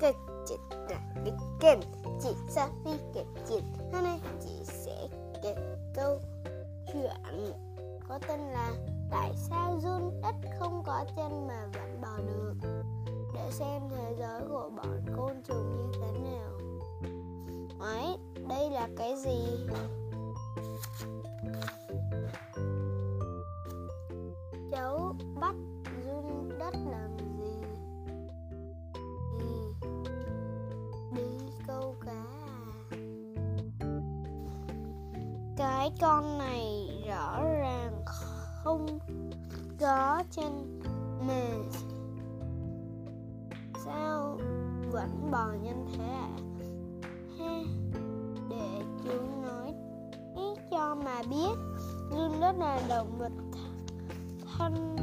kênh Chị Sophie kể chuyện Hôm nay chị sẽ kể câu chuyện có tên là Tại sao run đất không có chân mà vẫn bò được Để xem thế giới của bọn côn trùng như thế nào Ấy, đây là cái gì? Cái con này rõ ràng không có chân mà sao vẫn bò nhanh thế ạ? À? Ha, để chú nói ý cho mà biết run đất là động vật thanh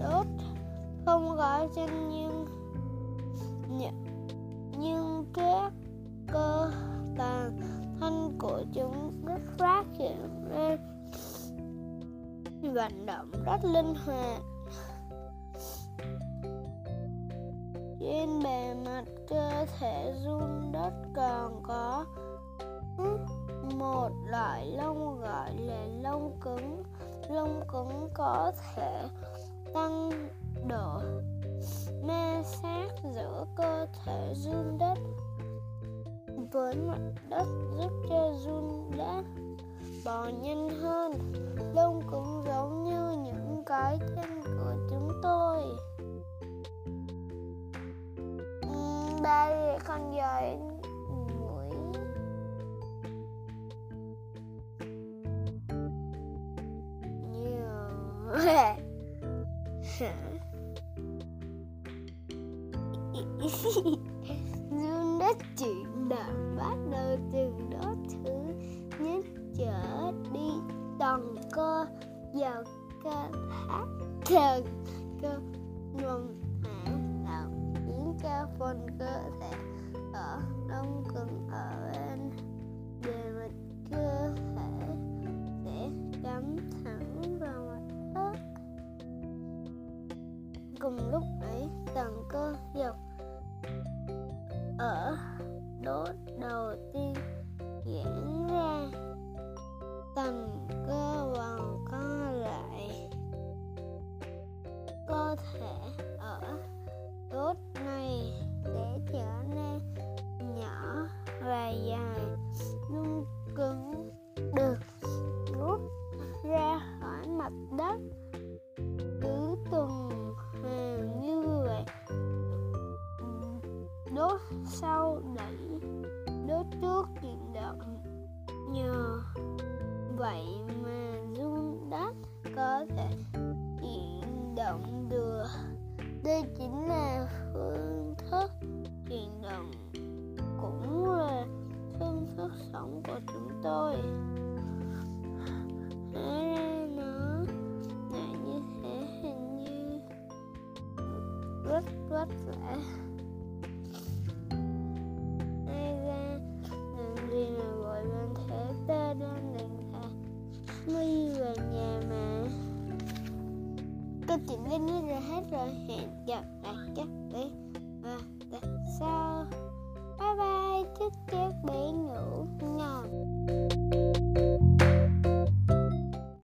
đốt không có chân nhưng nhưng vận động rất linh hoạt. Trên bề mặt cơ thể run đất còn có một loại lông gọi là lông cứng. Lông cứng có thể tăng độ ma sát giữa cơ thể run đất với mặt đất giúp cho run đất bò nhanh hơn. Đây con dời mũi nhiều. Run chuyện đã bắt đầu từ đó thứ nhất trở đi. Toàn cơ vào ca hát thần cơ mông cho phần cơ thể ở đông cứng ở bên bề mặt cơ thể sẽ cắm thẳng vào mặt đất. Cùng lúc ấy tầng cơ dọc ở đốt đầu tiên diễn ra. Tầng cơ vòng co lại cơ thể mặt đất. Cứ từng hàng như vậy. Đốt sau đẩy, đốt trước chuyển động nhờ vậy mà rung đất có thể chuyển động được. Đây chính là phương thức chuyển động, cũng là phương thức sống của chúng tôi. Rất vất vả ai ra làm gì mà gọi bên thế ta đang định thả mi về nhà mà. Câu chuyện đến đây là hết rồi. Hẹn gặp lại các bạn và